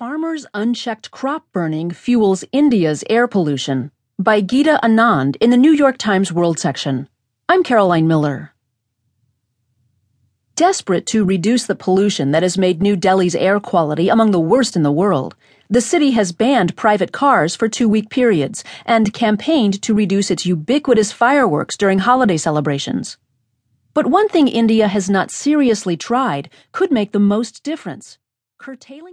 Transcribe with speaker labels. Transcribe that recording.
Speaker 1: Farmers' Unchecked Crop Burning Fuels India's Air Pollution by Geeta Anand in the New York Times World section. I'm Caroline Miller. Desperate to reduce the pollution that has made New Delhi's air quality among the worst in the world, the city has banned private cars for two week periods and campaigned to reduce its ubiquitous fireworks during holiday celebrations. But one thing India has not seriously tried could make the most difference curtailing